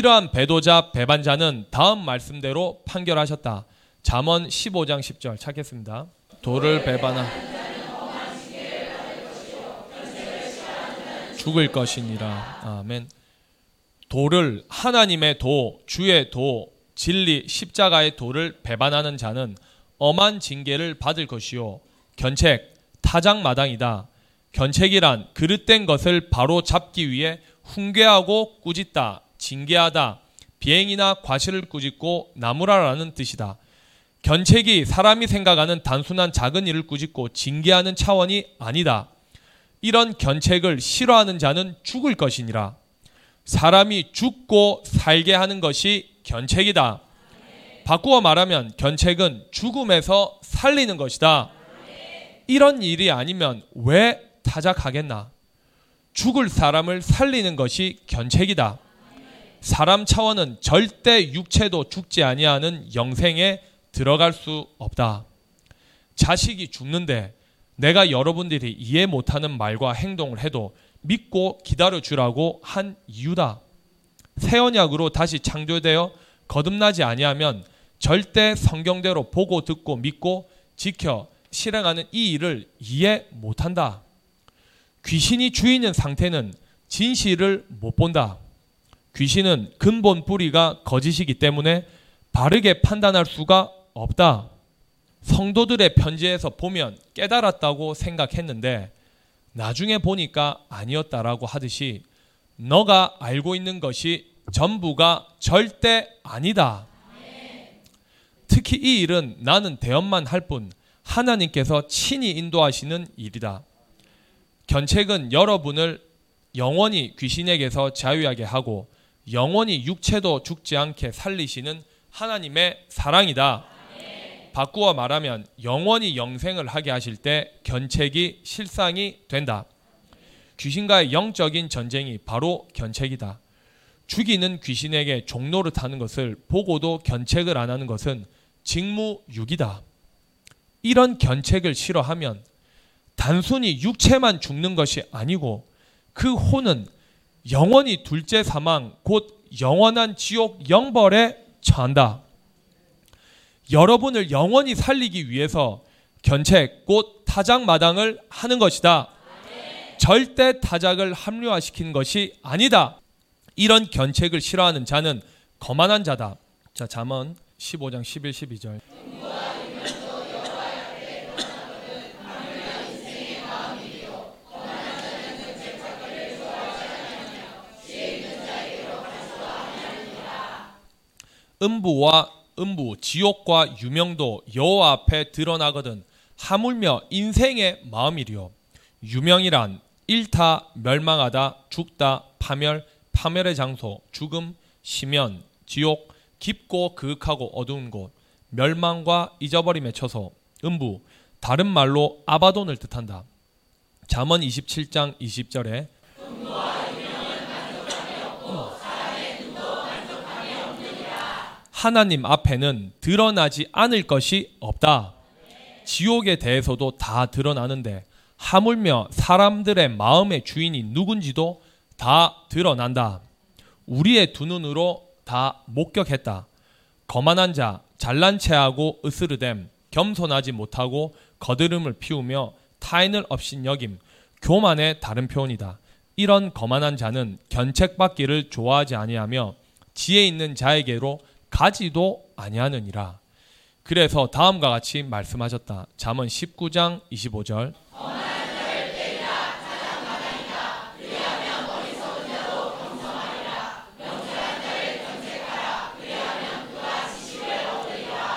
이러한 배도자 배반자는 다음 말씀대로 판결하셨다. 잠언 15장 10절 찾겠습니다. 돌을 배반한 죽을 것이니라. 아멘. 도를 하나님의 도, 주의 도, 진리 십자가의 도를 배반하는 자는 엄한 징계를 받을 것이요 견책 타작마당이다. 견책이란 그릇된 것을 바로 잡기 위해 훈계하고 꾸짖다, 징계하다, 비행이나 과실을 꾸짖고 나무라라는 뜻이다. 견책이 사람이 생각하는 단순한 작은 일을 꾸짖고 징계하는 차원이 아니다. 이런 견책을 싫어하는 자는 죽을 것이니라. 사람이 죽고 살게 하는 것이 견책이다. 바꾸어 말하면 견책은 죽음에서 살리는 것이다. 이런 일이 아니면 왜 타작하겠나? 죽을 사람을 살리는 것이 견책이다. 사람 차원은 절대 육체도 죽지 아니하는 영생에 들어갈 수 없다. 자식이 죽는데 내가 여러분들이 이해 못하는 말과 행동을 해도 믿고 기다려 주라고 한 이유다. 새 언약으로 다시 창조되어 거듭나지 아니하면 절대 성경대로 보고 듣고 믿고 지켜 실행하는 이 일을 이해 못한다. 귀신이 주인인 상태는 진실을 못 본다. 귀신은 근본 뿌리가 거짓이기 때문에 바르게 판단할 수가 없다. 성도들의 편지에서 보면 깨달았다고 생각했는데 나중에 보니까 아니었다라고 하듯이 너가 알고 있는 것이 전부가 절대 아니다. 특히 이 일은 나는 대언만 할 뿐 하나님께서 친히 인도하시는 일이다. 견책은 여러분을 영원히 귀신에게서 자유하게 하고 영원히 육체도 죽지 않게 살리시는 하나님의 사랑이다. 바꾸어 말하면 영원히 영생을 하게 하실 때 견책이 실상이 된다. 귀신과의 영적인 전쟁이 바로 견책이다. 죽이는 귀신에게 종로를 타는 것을 보고도 견책을 안 하는 것은 직무유기다. 이런 견책을 싫어하면 단순히 육체만 죽는 것이 아니고 그 혼은 영원히 둘째 사망 곧 영원한 지옥 영벌에 처한다. 여러분을 영원히 살리기 위해서 견책 곧 타작 마당을 하는 것이다. 절대 타작을 합리화시키는 것이 아니다. 이런 견책을 싫어하는 자는 거만한 자다. 자, 잠언 15장 11, 12절. 음부와 음부, 지옥과 유명도 여호와 앞에 드러나거든 하물며 인생의 마음이리요. 유명이란 일타, 멸망하다, 죽다, 파멸, 파멸의 장소, 죽음, 시면, 지옥, 깊고 그윽하고 어두운 곳, 멸망과 잊어버림의 처소, 음부, 다른 말로 아바돈을 뜻한다. 잠언 27장 20절에 하나님 앞에는 드러나지 않을 것이 없다. 지옥에 대해서도 다 드러나는데 하물며 사람들의 마음의 주인이 누군지도 다 드러난다. 우리의 두 눈으로 다 목격했다. 거만한 자, 잘난 체하고 으스르됨, 겸손하지 못하고 거드름을 피우며 타인을 없인 여김, 교만의 다른 표현이다. 이런 거만한 자는 견책받기를 좋아하지 아니하며 지혜 있는 자에게로 가지도 아니하느니라. 그래서 다음과 같이 말씀하셨다. 잠언 19장 25절.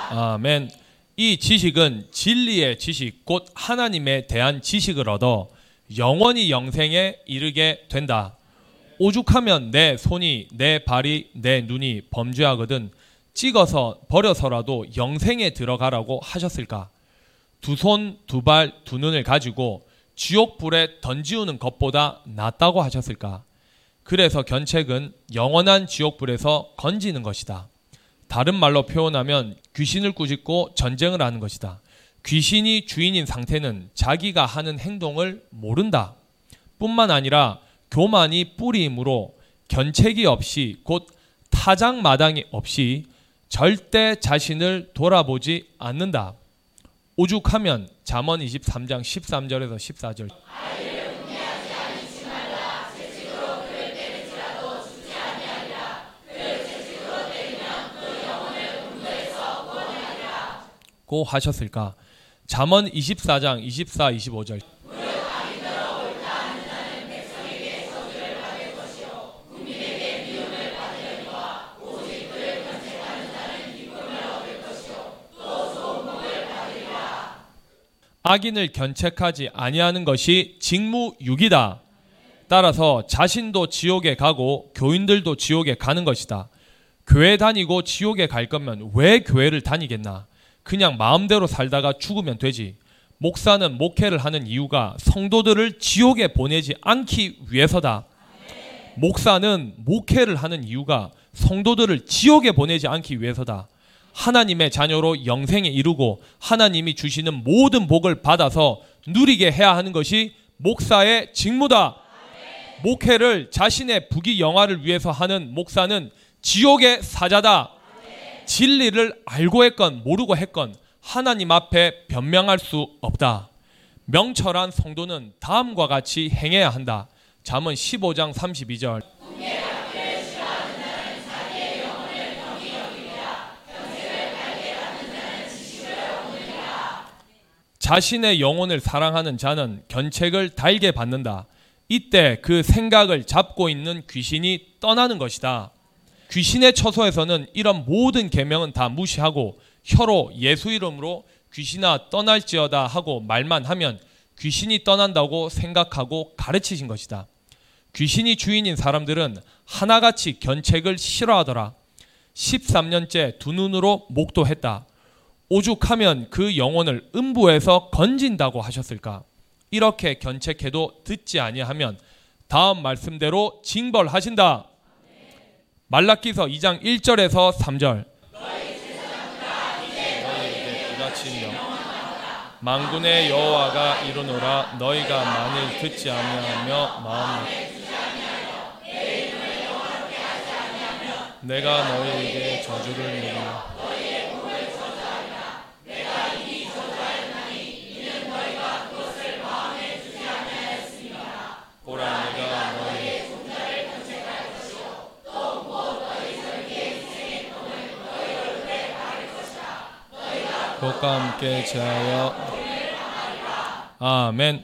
아멘. 이 지식은 진리의 지식, 곧 하나님에 대한 지식을 얻어 영원히 영생에 이르게 된다. 오죽하면 내 손이, 내 발이, 내 눈이 범죄하거든 찍어서 버려서라도 영생에 들어가라고 하셨을까? 두 손, 두 발, 두 눈을 가지고 지옥 불에 던지우는 것보다 낫다고 하셨을까? 그래서 견책은 영원한 지옥 불에서 건지는 것이다. 다른 말로 표현하면 귀신을 꾸짖고 전쟁을 하는 것이다. 귀신이 주인인 상태는 자기가 하는 행동을 모른다. 뿐만 아니라 교만이 뿌리이므로 견책이 없이 곧 타장마당이 없이 절대 자신을 돌아보지 않는다. 오죽하면 잠언 23장 13절에서 14절 고 하셨을까? 잠언 24장 24, 25절 악인을 견책하지 아니하는 것이 직무유기다. 따라서 자신도 지옥에 가고 교인들도 지옥에 가는 것이다. 교회 다니고 지옥에 갈 거면 왜 교회를 다니겠나? 그냥 마음대로 살다가 죽으면 되지. 목사는 목회를 하는 이유가 성도들을 지옥에 보내지 않기 위해서다. 목사는 목회를 하는 이유가 성도들을 지옥에 보내지 않기 위해서다. 하나님의 자녀로 영생에 이르고 하나님이 주시는 모든 복을 받아서 누리게 해야 하는 것이 목사의 직무다. 목회를 자신의 부귀 영화를 위해서 하는 목사는 지옥의 사자다. 진리를 알고 했건 모르고 했건 하나님 앞에 변명할 수 없다. 명철한 성도는 다음과 같이 행해야 한다. 잠언 15장 32절. 자신의 영혼을 사랑하는 자는 견책을 달게 받는다. 이때 그 생각을 잡고 있는 귀신이 떠나는 것이다. 귀신의 처소에서는 이런 모든 계명은 다 무시하고 혀로 예수 이름으로 귀신아 떠날지어다 하고 말만 하면 귀신이 떠난다고 생각하고 가르치신 것이다. 귀신이 주인인 사람들은 하나같이 견책을 싫어하더라. 13년째 두 눈으로 목도했다. 오죽하면 그 영혼을 음부에서 건진다고 하셨을까? 이렇게 견책해도 듣지 아니하면 다음 말씀대로 징벌하신다. 말라기서 2장 1절에서 3절. 너희에게 부딪히며 만군의 여호와가 이르노라 너희가 만일 듣지 아니하며 마음 내가 너희에게 저주를 내리라. 그것과 함께 제하여 아멘.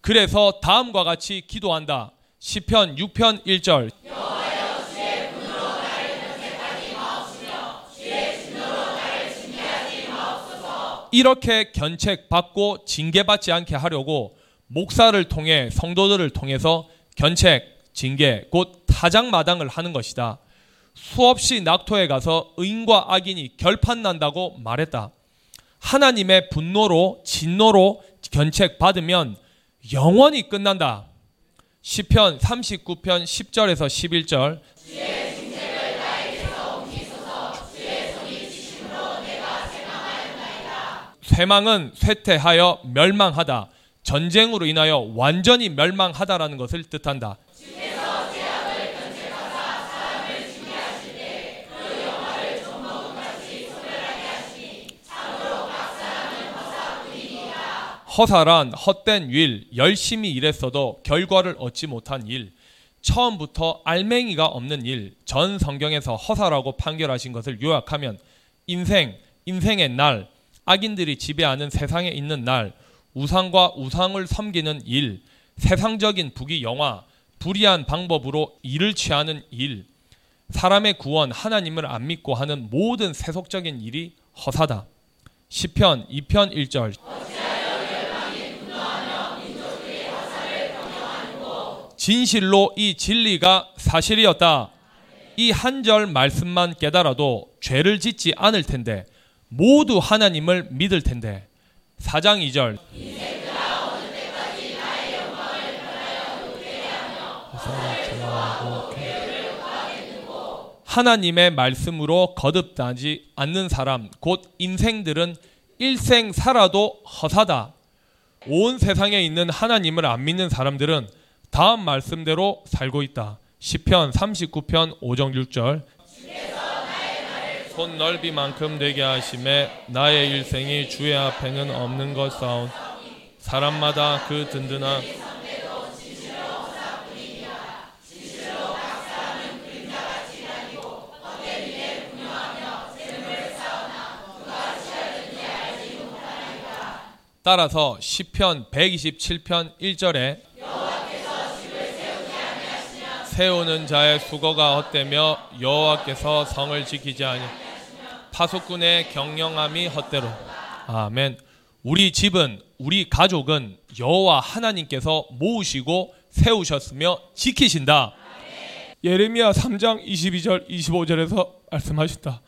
그래서 다음과 같이 기도한다. 시편 6편 1절 이렇게 견책받고 징계받지 않게 하려고 목사를 통해 성도들을 통해서 견책, 징계, 곧 타장마당을 하는 것이다. 수없이 낙토에 가서 의인과 악인이 결판난다고 말했다. 하나님의 분노로 진노로 견책받으면 영원히 끝난다. 시편 39편 10절에서 11절 쇠망은 쇠퇴하여 멸망하다. 전쟁으로 인하여 완전히 멸망하다라는 것을 뜻한다. 허사란 헛된 일, 열심히 일했어도 결과를 얻지 못한 일, 처음부터 알맹이가 없는 일, 전 성경에서 허사라고 판결하신 것을 요약하면 인생, 인생의 날, 악인들이 지배하는 세상에 있는 날, 우상과 우상을 섬기는 일, 세상적인 부귀 영화, 불의한 방법으로 일을 취하는 일, 사람의 구원 하나님을 안 믿고 하는 모든 세속적인 일이 허사다. 시편 2편 1절 진실로 이 진리가 사실이었다. 이 한 절 말씀만 깨달아도 죄를 짓지 않을 텐데 모두 하나님을 믿을 텐데 4장 2절 하나님의 말씀으로 거듭나지 않는 사람 곧 인생들은 일생 살아도 허사다. 온 세상에 있는 하나님을 안 믿는 사람들은 다음 말씀대로 살고 있다. 시편 39편 5정 6절. 손 넓이만큼 되게 하심에 나의 일생이 주의 앞에는 없는 것사온. 사람마다 그 든든한 따라서 시편 127편 1절에 세우는 자의 수고가 헛되며 여호와께서 성을 지키지 아니 파수꾼의 경영함이 헛되로 아멘. 우리 집은 우리 가족은 여호와 하나님께서 모으시고 세우셨으며 지키신다. 예레미야 3장 22절 25절에서 말씀하셨다.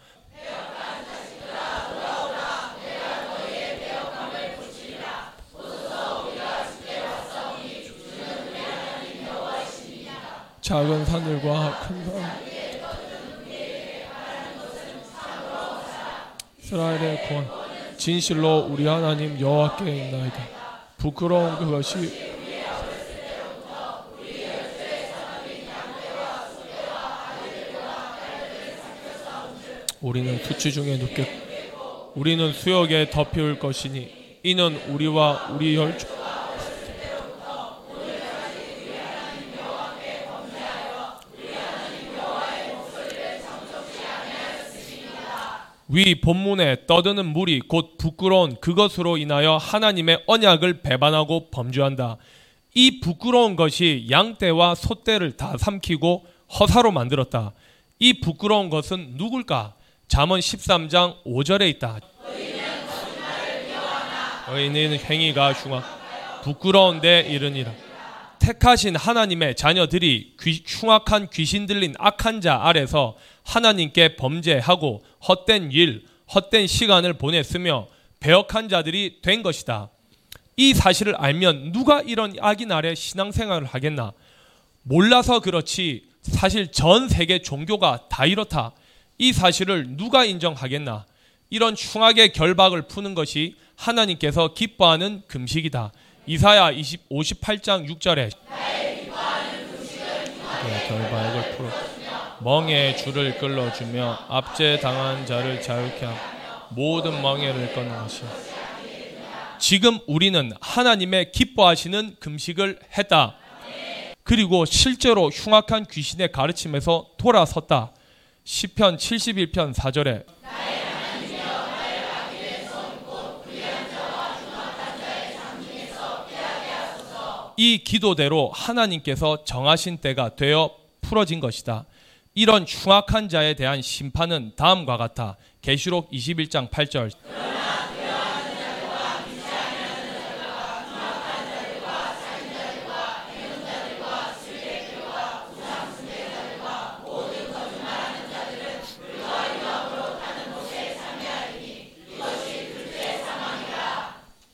작은 산들과 큰 산, 이스라엘의 권, 진실로 우리 하나님 여호와께 있나이다. 부끄러운 그것이 우리는 수치 중에 눕겠 우리는 수역에 덮이울 것이니 이는 우리와 우리 혈족 위 본문에 떠드는 물이 곧 부끄러운 그것으로 인하여 하나님의 언약을 배반하고 범죄한다. 이 부끄러운 것이 양떼와 소떼를 다 삼키고 허사로 만들었다. 이 부끄러운 것은 누굴까? 잠언 13장 5절에 있다. 의인은 행위가 흉악 부끄러운데 이르니라. 택하신 하나님의 자녀들이 귀, 흉악한 귀신 들린 악한 자 아래서 하나님께 범죄하고 헛된 일, 헛된 시간을 보냈으며 배역한 자들이 된 것이다. 이 사실을 알면 누가 이런 악인 아래 신앙생활을 하겠나? 몰라서 그렇지 사실 전 세계 종교가 다 이렇다. 이 사실을 누가 인정하겠나? 이런 흉악의 결박을 푸는 것이 하나님께서 기뻐하는 금식이다. 이사야 20, 58장 6절에 네, 풀어 멍에 줄을 끌어주며 압제 당한 자를 자유케 하고 모든 멍에를 끊는 것이 지금 우리는 하나님의 기뻐하시는 금식을 했다. 그리고 실제로 흉악한 귀신의 가르침에서 돌아섰다. 시편 71편 4절에 이 기도대로 하나님께서 정하신 때가 되어 풀어진 것이다. 이런 흉악한 자에 대한 심판은 다음과 같아. 계시록 21장 8절.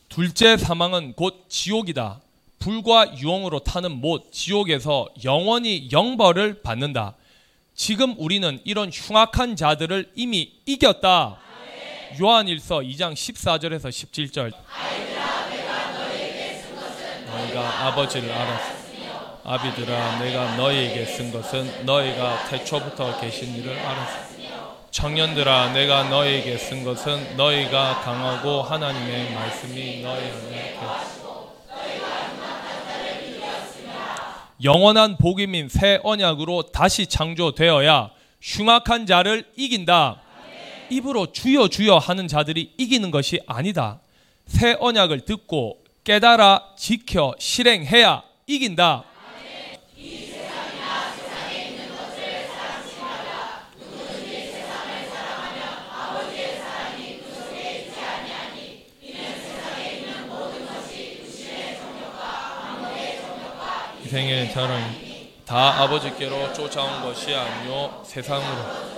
둘째 사망은 곧 지옥이다. 불과 유황으로 타는 못 지옥에서 영원히 영벌을 받는다. 지금 우리는 이런 흉악한 자들을 이미 이겼다. 요한일서 2장 14절에서 17절. 너희가 아버지를 알았어. 아비들아 내가 너희에게 쓴 것은 너희가 태초부터 계신 일을 알았어. 청년들아 내가 너희에게 쓴 것은 너희가 강하고 하나님의 말씀이 너희 안에 계시 영원한 복임인 새 언약으로 다시 창조되어야 흉악한 자를 이긴다. 입으로 주여 주여 하는 자들이 이기는 것이 아니다. 새 언약을 듣고 깨달아 지켜 실행해야 이긴다. 생의 자랑이 다 아버지께로 쫓아온 것이 아니요 세상으로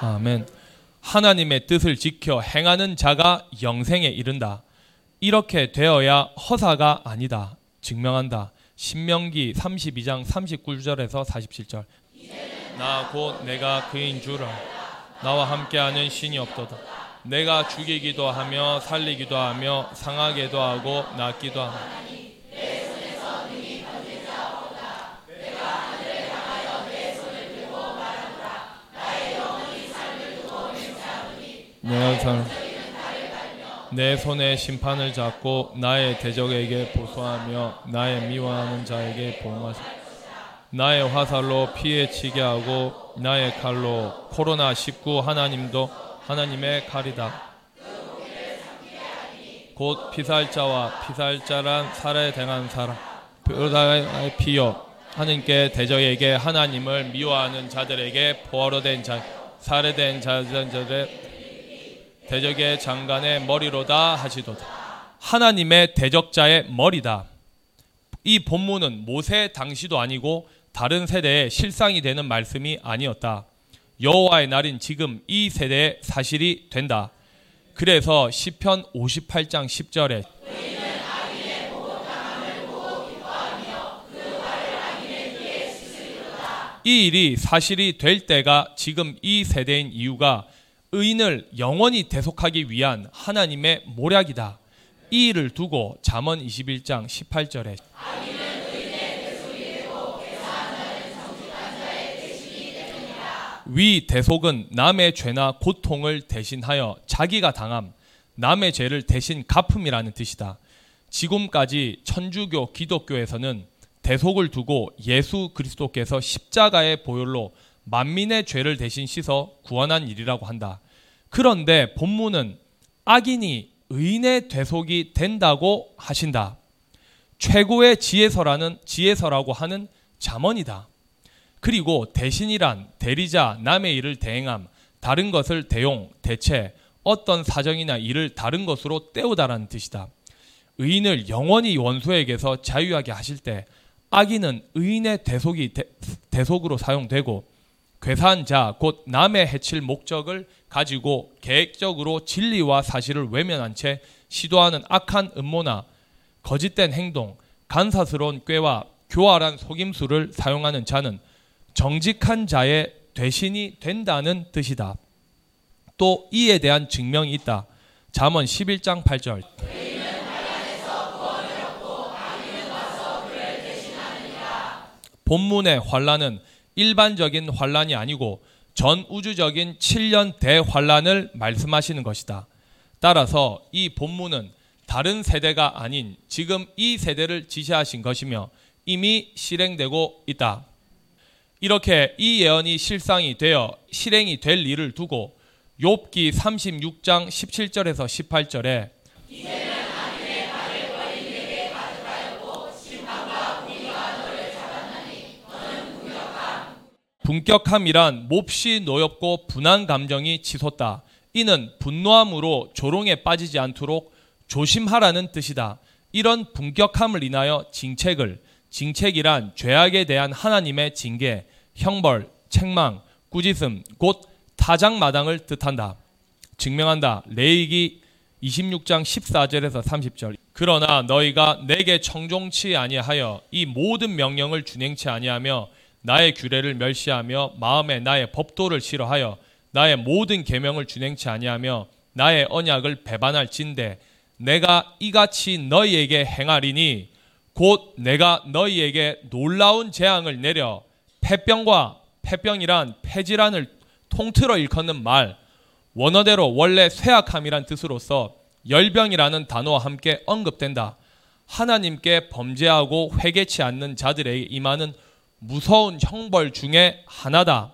아멘. 하나님의 뜻을 지켜 행하는 자가 영생에 이른다. 이렇게 되어야 허사가 아니다. 증명한다. 신명기 32장 39절에서 47절. 나 곧 내가 그인 줄 알. 나와 함께하는 신이 없도다. 내가 죽이기도 하며 살리기도 하며 상하게도 하고 낫기도 하며 내 삶, 내 손에 심판을 잡고 나의 대적에게 보소하며 나의 미워하는 자에게 보응하사 나의 화살로 피해치게 하고 나의 칼로 코로나 19 하나님도 하나님의 칼이다. 곧 피살자와 피살자란 살해 당한 사람 뼈다의 피요 하나님께 대적에게 하나님을 미워하는 자들에게 포화로 된 자, 살해된 자들의 대적의 장관의 머리로다 하시도다. 하나님의 대적자의 머리다. 이 본문은 모세 당시도 아니고 다른 세대의 실상이 되는 말씀이 아니었다. 여호와의 날인 지금 이 세대의 사실이 된다. 그래서 시편 58장 10절에 이 일이 사실이 될 때가 지금 이 세대인 이유가 의인을 영원히 대속하기 위한 하나님의 모략이다. 이 일을 두고 잠언 21장 18절에 위 대속은 남의 죄나 고통을 대신하여 자기가 당함 남의 죄를 대신 갚음이라는 뜻이다. 지금까지 천주교 기독교에서는 대속을 두고 예수 그리스도께서 십자가의 보혈로 만민의 죄를 대신 씻어 구원한 일이라고 한다. 그런데 본문은 악인이 의인의 대속이 된다고 하신다. 최고의 지혜서라는 지혜서라고 하는 잠언이다. 그리고 대신이란 대리자 남의 일을 대행함 다른 것을 대용 대체 어떤 사정이나 일을 다른 것으로 때우다라는 뜻이다. 의인을 영원히 원수에게서 자유하게 하실 때 악인은 의인의 대속이 대, 대속으로 사용되고 괴사한 자, 곧 남의 해칠 목적을 가지고 계획적으로 진리와 사실을 외면한 채 시도하는 악한 음모나 거짓된 행동, 간사스러운 꾀와 교활한 속임수를 사용하는 자는 정직한 자의 대신이 된다는 뜻이다. 또 이에 대한 증명이 있다. 잠언 11장 8절. 본문의 환란은 일반적인 환란이 아니고 전 우주적인 7년 대환란을 말씀하시는 것이다. 따라서 이 본문은 다른 세대가 아닌 지금 이 세대를 지시하신 것이며 이미 실행되고 있다. 이렇게 이 예언이 실상이 되어 실행이 될 일을 두고 욥기 36장 17절에서 18절에 분격함이란 몹시 노엽고 분한 감정이 치솟다. 이는 분노함으로 조롱에 빠지지 않도록 조심하라는 뜻이다. 이런 분격함을 인하여 징책을 징책이란 죄악에 대한 하나님의 징계, 형벌, 책망, 꾸짖음, 곧 타작마당을 뜻한다. 증명한다. 레이기 26장 14절에서 30절. 그러나 너희가 내게 청종치 아니하여 이 모든 명령을 준행치 아니하며 나의 규례를 멸시하며 마음에 나의 법도를 싫어하여 나의 모든 계명을 준행치 아니하며 나의 언약을 배반할 진대 내가 이같이 너희에게 행하리니 곧 내가 너희에게 놀라운 재앙을 내려 폐병과 폐병이란 폐질환을 통틀어 일컫는 말 원어대로 원래 쇠약함이란 뜻으로서 열병이라는 단어와 함께 언급된다. 하나님께 범죄하고 회개치 않는 자들에게 임하는 무서운 형벌 중에 하나다.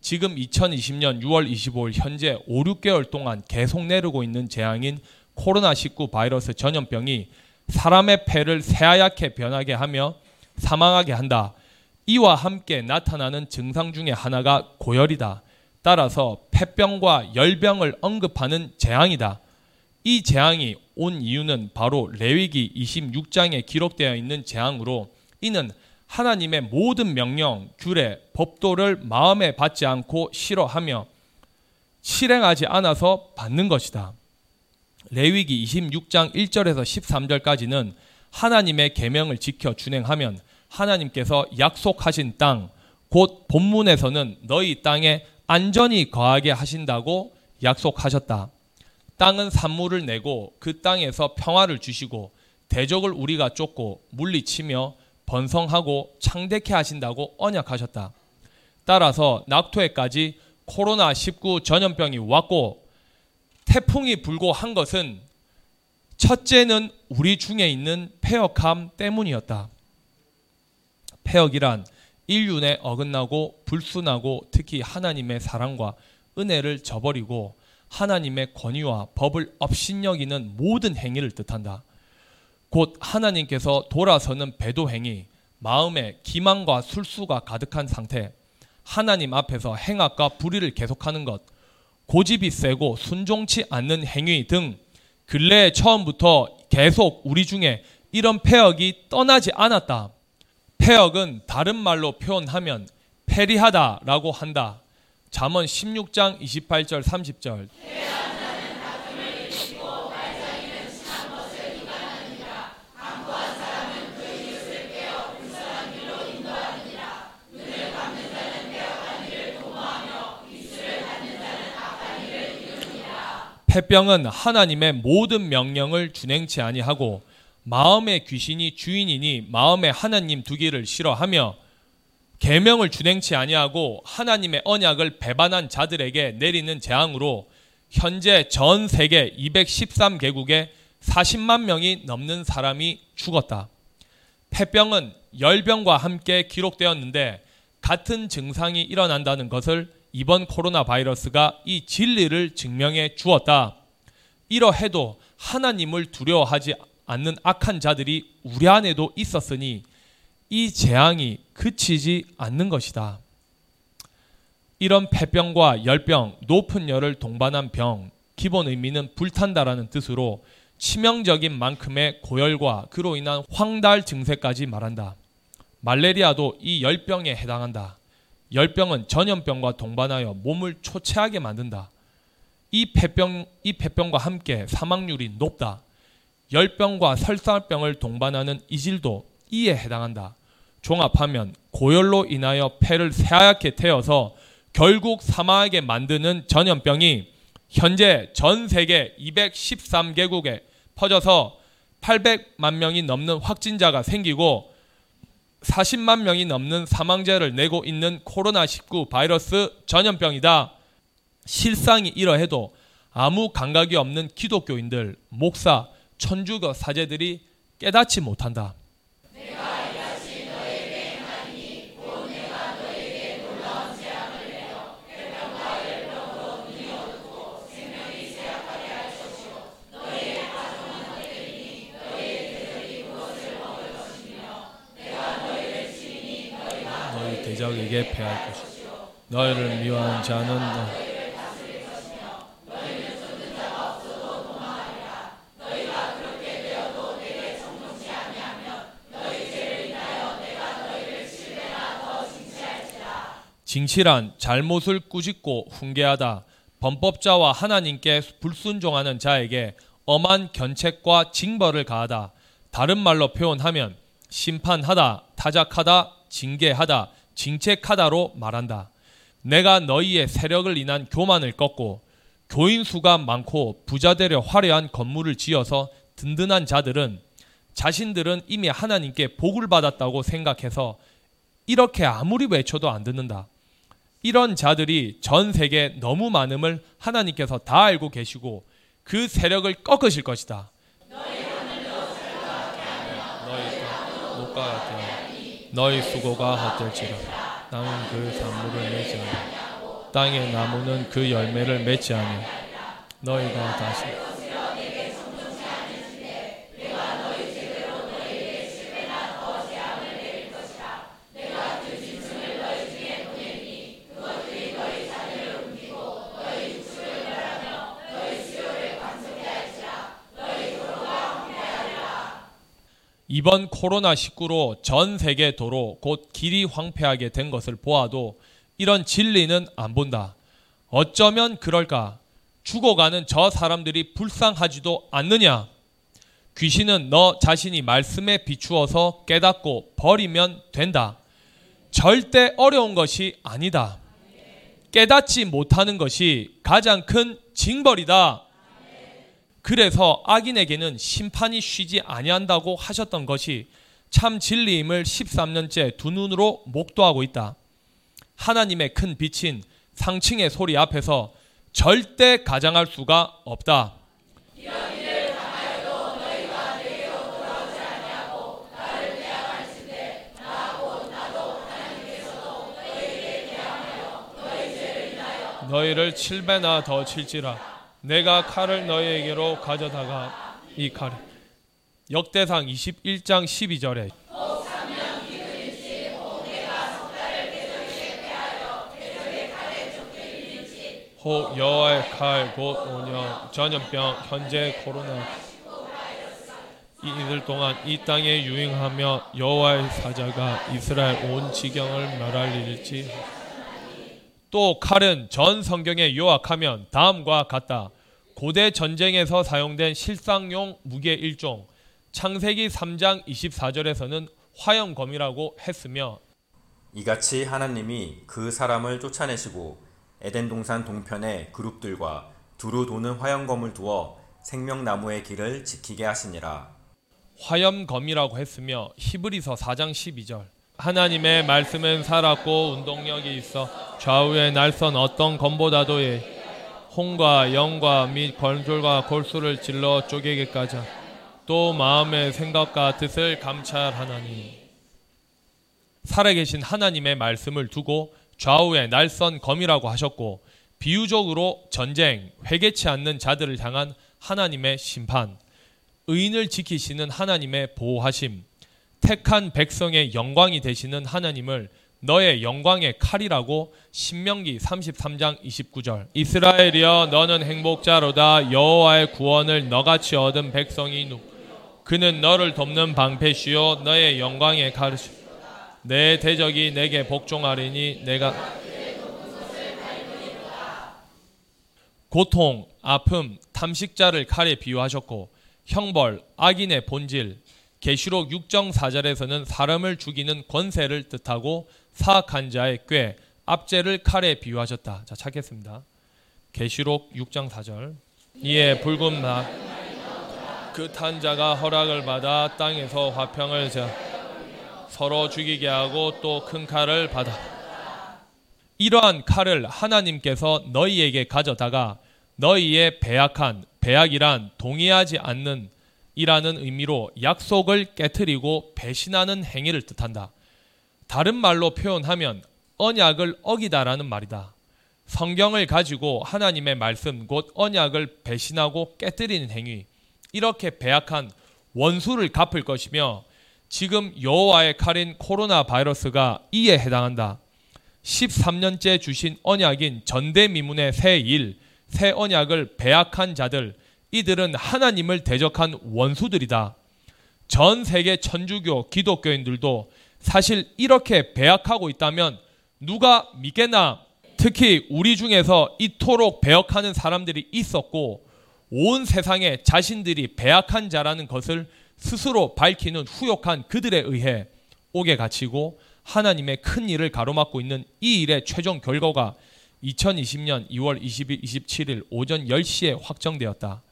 지금 2020년 6월 25일 현재 5, 6개월 동안 계속 내리고 있는 재앙인 코로나19 바이러스 전염병이 사람의 폐를 새하얗게 변하게 하며 사망하게 한다. 이와 함께 나타나는 증상 중에 하나가 고열이다. 따라서 폐병과 열병을 언급하는 재앙이다. 이 재앙이 온 이유는 바로 레위기 26장에 기록되어 있는 재앙으로 이는 하나님의 모든 명령, 규례, 법도를 마음에 받지 않고 싫어하며 실행하지 않아서 받는 것이다. 레위기 26장 1절에서 13절까지는 하나님의 계명을 지켜 준행하면 하나님께서 약속하신 땅, 곧 본문에서는 너희 땅에 안전히 거하게 하신다고 약속하셨다. 땅은 산물을 내고 그 땅에서 평화를 주시고 대적을 우리가 쫓고 물리치며 번성하고 창대케 하신다고 언약하셨다. 따라서 낙토에까지 코로나19 전염병이 왔고 태풍이 불고 한 것은 첫째는 우리 중에 있는 폐역함 때문이었다. 폐역이란 인륜에 어긋나고 불순하고 특히 하나님의 사랑과 은혜를 저버리고 하나님의 권위와 법을 업신여기는 모든 행위를 뜻한다. 곧 하나님께서 돌아서는 배도 행위, 마음에 기만과 술수가 가득한 상태, 하나님 앞에서 행악과 불의를 계속하는 것, 고집이 세고 순종치 않는 행위 등 근래에 처음부터 계속 우리 중에 이런 폐역이 떠나지 않았다. 폐역은 다른 말로 표현하면 패리하다라고 한다. 잠언 16장 28절 30절. 폐병은 하나님의 모든 명령을 준행치 아니하고 마음의 귀신이 주인이니 마음의 하나님 두기를 싫어하며 계명을 준행치 아니하고 하나님의 언약을 배반한 자들에게 내리는 재앙으로 현재 전 세계 213개국에 40만 명이 넘는 사람이 죽었다. 폐병은 열병과 함께 기록되었는데 같은 증상이 일어난다는 것을 이번 코로나 바이러스가 이 진리를 증명해 주었다. 이러해도 하나님을 두려워하지 않는 악한 자들이 우리 안에도 있었으니 이 재앙이 그치지 않는 것이다. 이런 폐병과 열병, 높은 열을 동반한 병, 기본 의미는 불탄다라는 뜻으로 치명적인 만큼의 고열과 그로 인한 황달 증세까지 말한다. 말레리아도 이 열병에 해당한다. 열병은 전염병과 동반하여 몸을 초췌하게 만든다. 이 폐병 이 폐병과 함께 사망률이 높다. 열병과 설사병을 동반하는 이질도 이에 해당한다. 종합하면 고열로 인하여 폐를 새하얗게 태워서 결국 사망하게 만드는 전염병이 현재 전 세계 213개국에 퍼져서 800만 명이 넘는 확진자가 생기고 40만 명이 넘는 사망자를 내고 있는 코로나19 바이러스 전염병이다. 실상이 이러해도 아무 감각이 없는 기독교인들, 목사, 천주교 사제들이 깨닫지 못한다. 대적에게 패할 것이다. 너희를 미워하는 자는 너. 징치란 잘못을 꾸짖고 훈계하다 범법자와 하나님께 불순종하는 자에게 엄한 견책과 징벌을 가하다 다른 말로 표현하면 심판하다 타작하다 징계하다 징책하다로 말한다 내가 너희의 세력을 인한 교만을 꺾고 교인 수가 많고 부자 되려 화려한 건물을 지어서 든든한 자들은 자신들은 이미 하나님께 복을 받았다고 생각해서 이렇게 아무리 외쳐도 안 듣는다. 이런 자들이 전 세계에 너무 많음을 하나님께서 다 알고 계시고 그 세력을 꺾으실 것이다. 너희 수고가 헛될지라 땅은 그 산물을 맺지 않아 땅의 나무는 그 열매를 맺지 않아 너희가 다시 이번 코로나19로 전 세계 도로 곧 길이 황폐하게 된 것을 보아도 이런 진리는 안 본다. 어쩌면 그럴까? 죽어가는 저 사람들이 불쌍하지도 않느냐? 귀신은 너 자신이 말씀에 비추어서 깨닫고 버리면 된다. 절대 어려운 것이 아니다. 깨닫지 못하는 것이 가장 큰 징벌이다. 그래서 악인에게는 심판이 쉬지 아니한다고 하셨던 것이 참 진리임을 13년째 두 눈으로 목도하고 있다. 하나님의 큰 빛인 상층의 소리 앞에서 절대 가장할 수가 없다. 너희를 칠배나 더 칠지라 내가 칼을 너희에게로 가져다가 이 칼. 역대상 21장 12절에 혹 여호와의 칼 곧 오년 전염병 현재 코로나 이들 동안 이 땅에 유행하며 여호와의 사자가 이스라엘 온 지경을 멸할 일일지 또 칼은 전 성경에 요약하면 다음과 같다. 고대 전쟁에서 사용된 실상용 무기의 일종 창세기 3장 24절에서는 화염검이라고 했으며 이같이 하나님이 그 사람을 쫓아내시고 에덴 동산 동편에 그룹들과 두루 도는 화염검을 두어 생명나무의 길을 지키게 하시니라. 화염검이라고 했으며 히브리서 4장 12절 하나님의 말씀은 살았고 운동력이 있어 좌우에 날선 어떤 검보다도 홍과 영과 및 권줄과 골수를 찔러 쪼개기까지 또 마음의 생각과 뜻을 감찰하나니. 살아계신 하나님의 말씀을 두고 좌우에 날선 검이라고 하셨고 비유적으로 전쟁, 회개치 않는 자들을 향한 하나님의 심판, 의인을 지키시는 하나님의 보호하심, 택한 백성의 영광이 되시는 하나님을 너의 영광의 칼이라고 신명기 33장 29절. 이스라엘이여 너는 행복자로다. 여호와의 구원을 너같이 얻은 백성이 누 그는 너를 돕는 방패시요. 너의 영광의 칼이시 내 대적이 내게 복종하리니 내가 고통, 아픔, 탐식자를 칼에 비유하셨고 형벌, 악인의 본질, 계시록 6정 4절에서는 사람을 죽이는 권세를 뜻하고 사악한 자의 꾀, 압제를 칼에 비유하셨다. 자, 찾겠습니다. 계시록 6장 4절. 이에 붉은 막그 탄자가 허락을 받아 땅에서 화평을 자 서로 죽이게 하고 또 큰 칼을 받아 이러한 칼을 하나님께서 너희에게 가져다가 너희의 배약한 배약이란 동의하지 않는 이라는 의미로 약속을 깨뜨리고 배신하는 행위를 뜻한다. 다른 말로 표현하면 언약을 어기다라는 말이다. 성경을 가지고 하나님의 말씀 곧 언약을 배신하고 깨뜨리는 행위 이렇게 배약한 원수를 갚을 것이며 지금 여호와의 칼인 코로나 바이러스가 이에 해당한다. 13년째 주신 언약인 전대미문의 새 일, 새 언약을 배약한 자들 이들은 하나님을 대적한 원수들이다. 전 세계 천주교 기독교인들도 사실 이렇게 배약하고 있다면 누가 믿겠나? 특히 우리 중에서 이토록 배역하는 사람들이 있었고 온 세상에 자신들이 배약한 자라는 것을 스스로 밝히는 후욕한 그들에 의해 옥에 갇히고 하나님의 큰 일을 가로막고 있는 이 일의 최종 결과가 2020년 2월 20일, 27일 오전 10시에 확정되었다.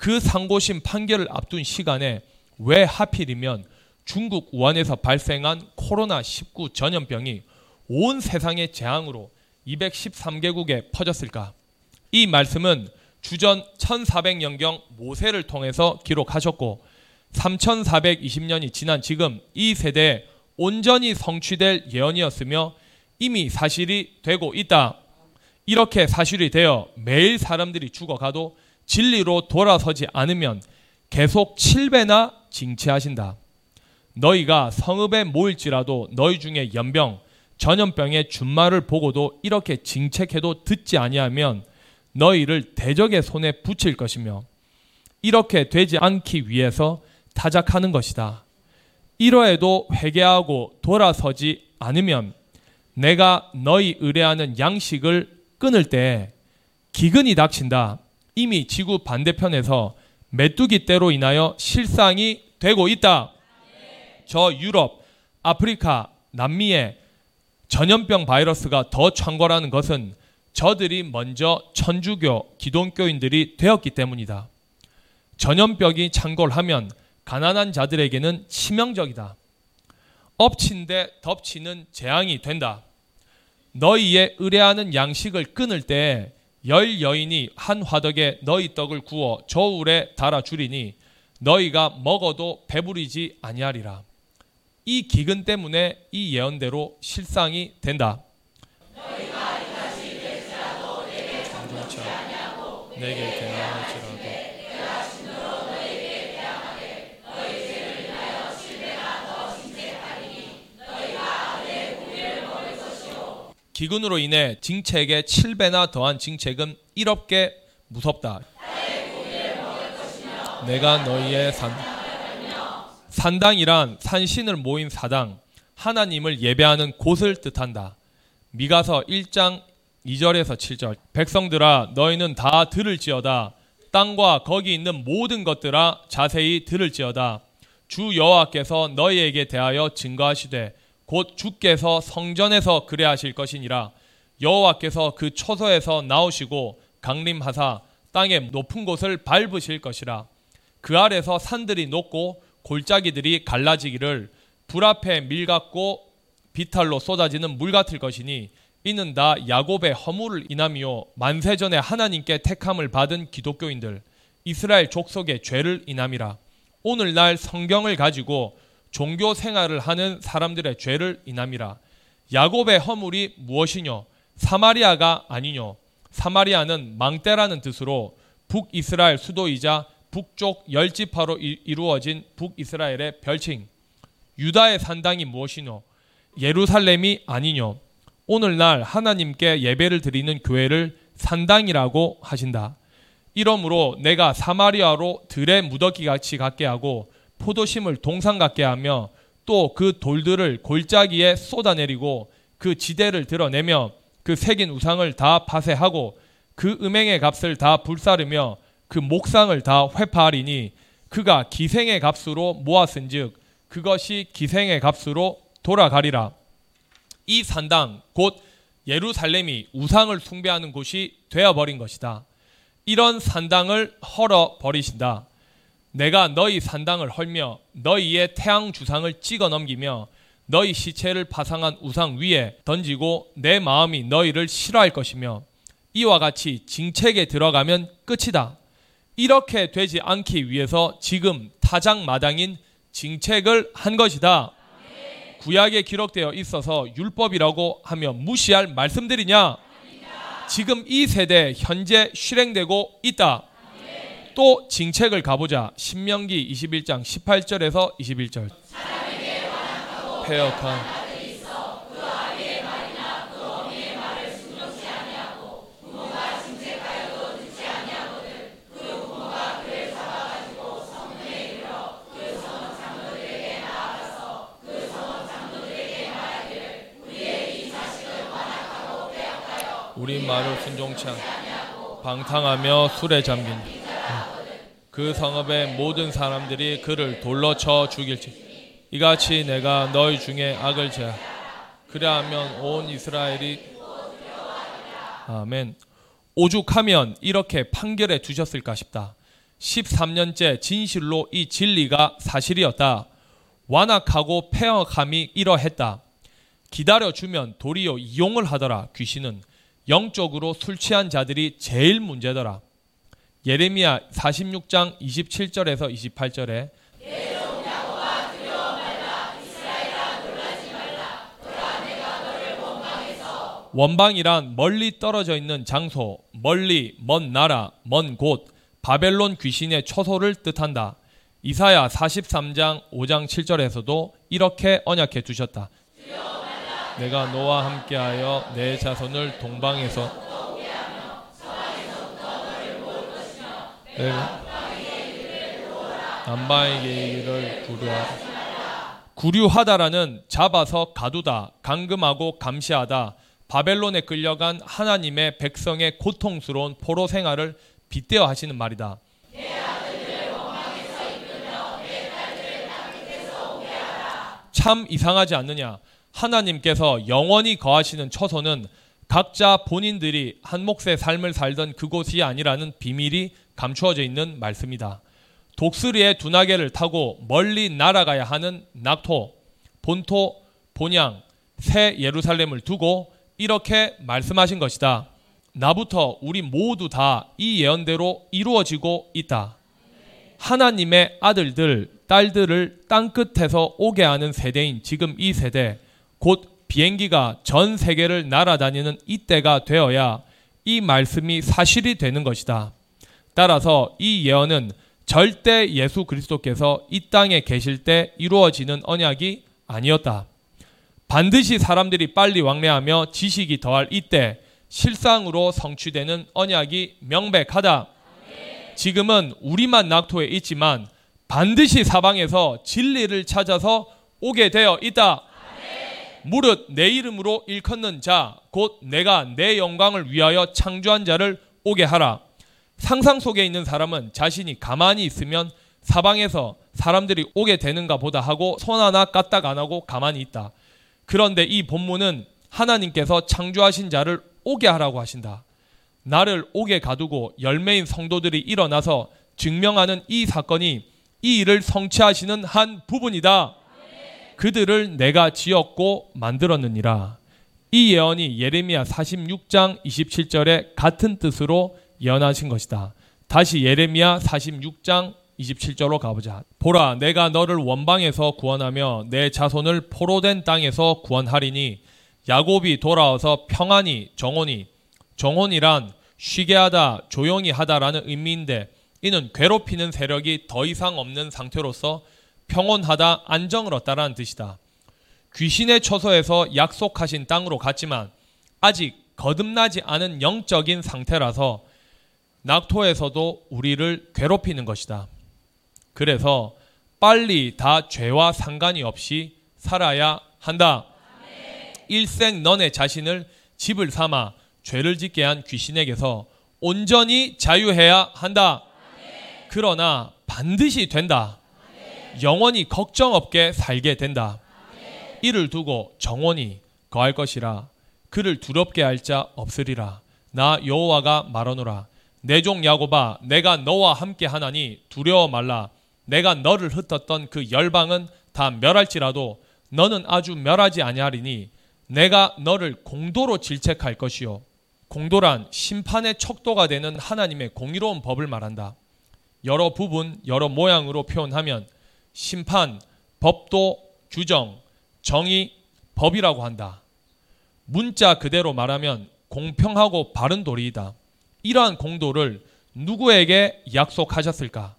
그 상고심 판결을 앞둔 시간에 왜 하필이면 중국 우한에서 발생한 코로나19 전염병이 온 세상의 재앙으로 213개국에 퍼졌을까? 이 말씀은 주전 1400년경 모세를 통해서 기록하셨고 3420년이 지난 지금 이 세대에 온전히 성취될 예언이었으며 이미 사실이 되고 있다. 이렇게 사실이 되어 매일 사람들이 죽어가도 진리로 돌아서지 않으면 계속 7배나 징치하신다. 너희가 성읍에 모일지라도 너희 중에 연병, 전염병의 준말을 보고도 이렇게 징책해도 듣지 아니하면 너희를 대적의 손에 붙일 것이며 이렇게 되지 않기 위해서 타작하는 것이다. 이러해도 회개하고 돌아서지 않으면 내가 너희 의뢰하는 양식을 끊을 때 기근이 닥친다. 이미 지구 반대편에서 메뚜기 떼로 인하여 실상이 되고 있다. 저 유럽, 아프리카, 남미에 전염병 바이러스가 더 창궐하는 것은 저들이 먼저 천주교, 기독교인들이 되었기 때문이다. 전염병이 창궐하면 가난한 자들에게는 치명적이다. 엎친 데 덮치는 재앙이 된다. 너희의 의뢰하는 양식을 끊을 때 열 여인이 한 화덕에 너희 떡을 구워 저울에 달아 주리니 너희가 먹어도 배부리지 아니하리라. 이 기근 때문에 이 예언대로 실상이 된다. 내게 대항할지라도 기근으로 인해 징책의 7배나 더한 징책은 이롭게 무섭다. 내가 너희의 산 산당이란 산신을 모인 사당 하나님을 예배하는 곳을 뜻한다. 미가서 1장 2절에서 7절 백성들아 너희는 다 들을지어다 땅과 거기 있는 모든 것들아 자세히 들을지어다 주 여호와께서 너희에게 대하여 증거하시되 곧 주께서 성전에서 그래 하실 것이니라. 여호와께서 그 초소에서 나오시고 강림하사 땅의 높은 곳을 밟으실 것이라. 그 아래서 산들이 높고 골짜기들이 갈라지기를 불 앞에 밀 같고 비탈로 쏟아지는 물 같을 것이니 이는 다 야곱의 허물을 인함이요 만세 전에 하나님께 택함을 받은 기독교인들 이스라엘 족속의 죄를 인함이라. 오늘날 성경을 가지고 종교 생활을 하는 사람들의 죄를 인함이라. 야곱의 허물이 무엇이뇨? 사마리아가 아니뇨? 사마리아는 망대라는 뜻으로 북이스라엘 수도이자 북쪽 열지파로 이루어진 북이스라엘의 별칭. 유다의 산당이 무엇이뇨? 예루살렘이 아니뇨? 오늘날 하나님께 예배를 드리는 교회를 산당이라고 하신다. 이러므로 내가 사마리아로 들의 무더기 같이 갖게 하고 포도심을 동상 같게 하며 또 그 돌들을 골짜기에 쏟아내리고 그 지대를 드러내며 그 새긴 우상을 다 파쇄하고 그 음행의 값을 다 불사르며 그 목상을 다 회파하리니 그가 기생의 값으로 모았은즉 그것이 기생의 값으로 돌아가리라. 이 산당 곧 예루살렘이 우상을 숭배하는 곳이 되어 버린 것이다. 이런 산당을 헐어 버리신다. 내가 너희 산당을 헐며 너희의 태양 주상을 찍어 넘기며 너희 시체를 파상한 우상 위에 던지고 내 마음이 너희를 싫어할 것이며 이와 같이 징책에 들어가면 끝이다. 이렇게 되지 않기 위해서 지금 타작 마당인 징책을 한 것이다. 구약에 기록되어 있어서 율법이라고 하며 무시할 말씀들이냐? 지금 이 세대 현재 실행되고 있다. 또 징책을 가보자. 신명기 21장 18절에서 21절. 폐역한 우리 말을 순종치 않고 방탕하며 술에 잠긴 그 성읍의 모든 사람들이 그를 돌로 쳐 죽일지. 이같이 내가 너희 중에 악을 제하. 그래하면 온 이스라엘이 아멘. 오죽하면 이렇게 판결해 주셨을까 싶다. 13년째 진실로 이 진리가 사실이었다. 완악하고 폐역함이 이러했다. 기다려주면 도리어 이용을 하더라 귀신은. 영적으로 술 취한 자들이 제일 문제더라. 예레미야 46장 27절에서 28절에 원방이란 멀리 떨어져 있는 장소, 멀리 먼 나라, 먼 곳, 바벨론 귀신의 처소를 뜻한다. 이사야 43장 5장 7절에서도 이렇게 언약해 두셨다. 내가 너와 함께하여 내 자손을 동방에서 남방에게 이를 구류하다. 구류하다라는 잡아서 가두다, 감금하고 감시하다, 바벨론에 끌려간 하나님의 백성의 고통스러운 포로 생활을 빗대어 하시는 말이다. 참 이상하지 않느냐? 하나님께서 영원히 거하시는 처소는 각자 본인들이 한 몫의 삶을 살던 그곳이 아니라는 비밀이 감추어져 있는 말씀이다. 독수리의 두나개를 타고 멀리 날아가야 하는 낙토, 본토, 본향, 새 예루살렘을 두고 이렇게 말씀하신 것이다. 나부터 우리 모두 다 이 예언대로 이루어지고 있다. 하나님의 아들들, 딸들을 땅 끝에서 오게 하는 세대인 지금 이 세대, 곧 비행기가 전 세계를 날아다니는 이때가 되어야 이 말씀이 사실이 되는 것이다. 따라서 이 예언은 절대 예수 그리스도께서 이 땅에 계실 때 이루어지는 언약이 아니었다. 반드시 사람들이 빨리 왕래하며 지식이 더할 이때 실상으로 성취되는 언약이 명백하다. 지금은 우리만 낙토에 있지만 반드시 사방에서 진리를 찾아서 오게 되어 있다. 무릇 내 이름으로 일컫는 자, 곧 내가 내 영광을 위하여 창조한 자를 오게 하라. 상상 속에 있는 사람은 자신이 가만히 있으면 사방에서 사람들이 오게 되는가 보다 하고 손 하나 까딱 안 하고 가만히 있다. 그런데 이 본문은 하나님께서 창조하신 자를 오게 하라고 하신다. 나를 오게 가두고 열매인 성도들이 일어나서 증명하는 이 사건이 이 일을 성취하시는 한 부분이다. 그들을 내가 지었고 만들었느니라. 이 예언이 예레미야 46장 27절에 같은 뜻으로 예언하신 것이다. 다시 예레미야 46장 27절로 가보자. 보라, 내가 너를 원방에서 구원하며 내 자손을 포로된 땅에서 구원하리니 야곱이 돌아와서 평안히 정혼이 정혼이란 쉬게 하다, 조용히 하다라는 의미인데 이는 괴롭히는 세력이 더 이상 없는 상태로서 평온하다, 안정을 얻다라는 뜻이다. 귀신의 처소에서 약속하신 땅으로 갔지만 아직 거듭나지 않은 영적인 상태라서 낙토에서도 우리를 괴롭히는 것이다. 그래서 빨리 다 죄와 상관이 없이 살아야 한다. 일생 너네 자신을 집을 삼아 죄를 짓게 한 귀신에게서 온전히 자유해야 한다. 그러나 반드시 된다. 영원히 걱정 없게 살게 된다. 이를 두고 정원이 거할 것이라 그를 두렵게 할 자 없으리라. 나 여호와가 말하노라. 내 종 야고바 내가 너와 함께 하나니 두려워 말라. 내가 너를 흩었던 그 열방은 다 멸할지라도 너는 아주 멸하지 아니하리니 내가 너를 공도로 질책할 것이요 공도란 심판의 척도가 되는 하나님의 공의로운 법을 말한다. 여러 부분, 여러 모양으로 표현하면 심판, 법도, 규정, 정의, 법이라고 한다. 문자 그대로 말하면 공평하고 바른 도리이다. 이러한 공도를 누구에게 약속하셨을까?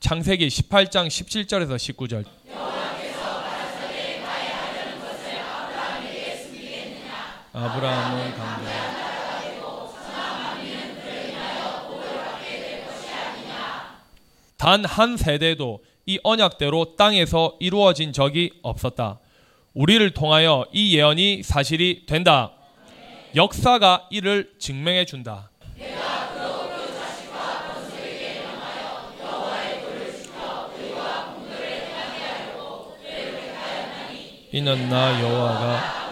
창세기 18장 17절에서 19절. 아브라함은 강대. 단한 세대도 이 언약대로 땅에서 이루어진 적이 없었다. 우리를 통하여 이 예언이 사실이 된다. 역사가 이를 증명해 준다. 이는 나 여호와가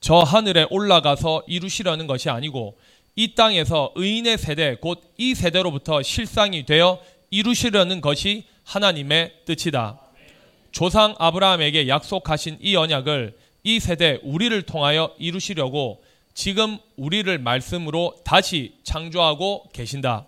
저 하늘에 올라가서 이루시려는 것이 아니고 이 땅에서 의인의 세대 곧 이 세대로부터 실상이 되어 이루시려는 것이 하나님의 뜻이다. 조상 아브라함에게 약속하신 이 언약을 이 세대 우리를 통하여 이루시려고 지금 우리를 말씀으로 다시 창조하고 계신다.